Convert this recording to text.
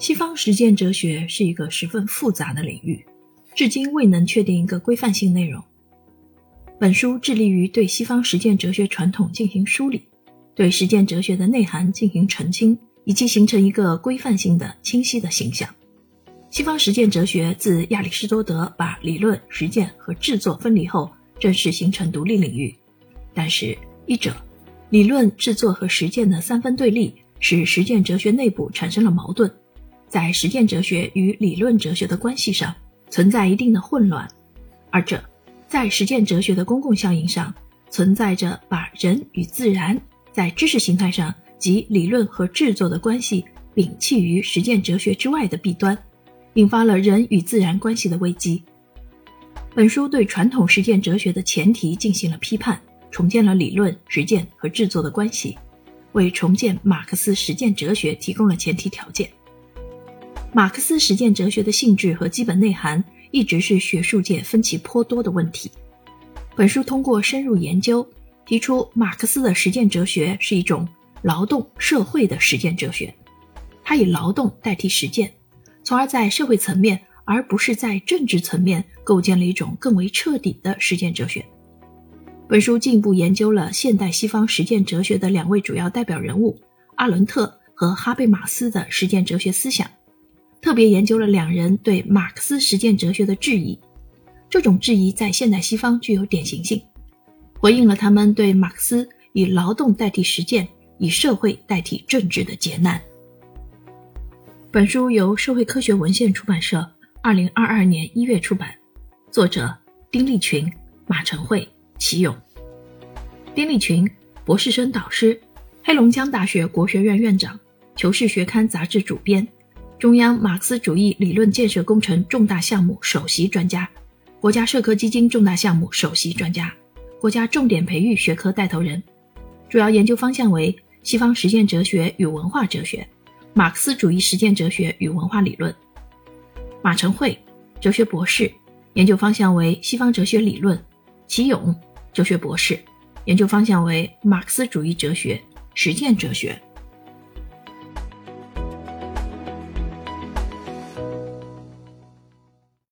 西方实践哲学是一个十分复杂的领域，至今未能确定一个规范性内容。本书致力于对西方实践哲学传统进行梳理，对实践哲学的内涵进行澄清，以及形成一个规范性的、清晰的形象。西方实践哲学自亚里士多德把理论、实践和制作分离后，正式形成独立领域。但是，一者，理论、制作和实践的三分对立，使实践哲学内部产生了矛盾。在实践哲学与理论哲学的关系上存在一定的混乱，而这在实践哲学的公共效应上存在着把人与自然在知识形态上及理论和制作的关系摒弃于实践哲学之外的弊端，引发了人与自然关系的危机。本书对传统实践哲学的前提进行了批判，重建了理论、实践和制作的关系，为重建马克思实践哲学提供了前提条件。马克思实践哲学的性质和基本内涵一直是学术界分歧颇多的问题。本书通过深入研究，提出马克思的实践哲学是一种劳动社会的实践哲学，它以劳动代替实践，从而在社会层面而不是在政治层面构建了一种更为彻底的实践哲学。本书进一步研究了现代西方实践哲学的两位主要代表人物阿伦特和哈贝马斯的实践哲学思想。特别研究了两人对马克思实践哲学的质疑，这种质疑在现代西方具有典型性，回应了他们对马克思以劳动代替实践、以社会代替政治的劫难。本书由社会科学文献出版社二零二二年一月出版，作者丁立群、马晨慧、齐勇。丁立群，博士生导师，黑龙江大学国学院院长，《求是学刊》杂志主编。中央马克思主义理论建设工程重大项目首席专家，国家社科基金重大项目首席专家，国家重点培育学科带头人，主要研究方向为西方实践哲学与文化哲学，马克思主义实践哲学与文化理论。马晨慧，哲学博士，研究方向为西方哲学理论。齐勇，哲学博士，研究方向为马克思主义哲学、实践哲学。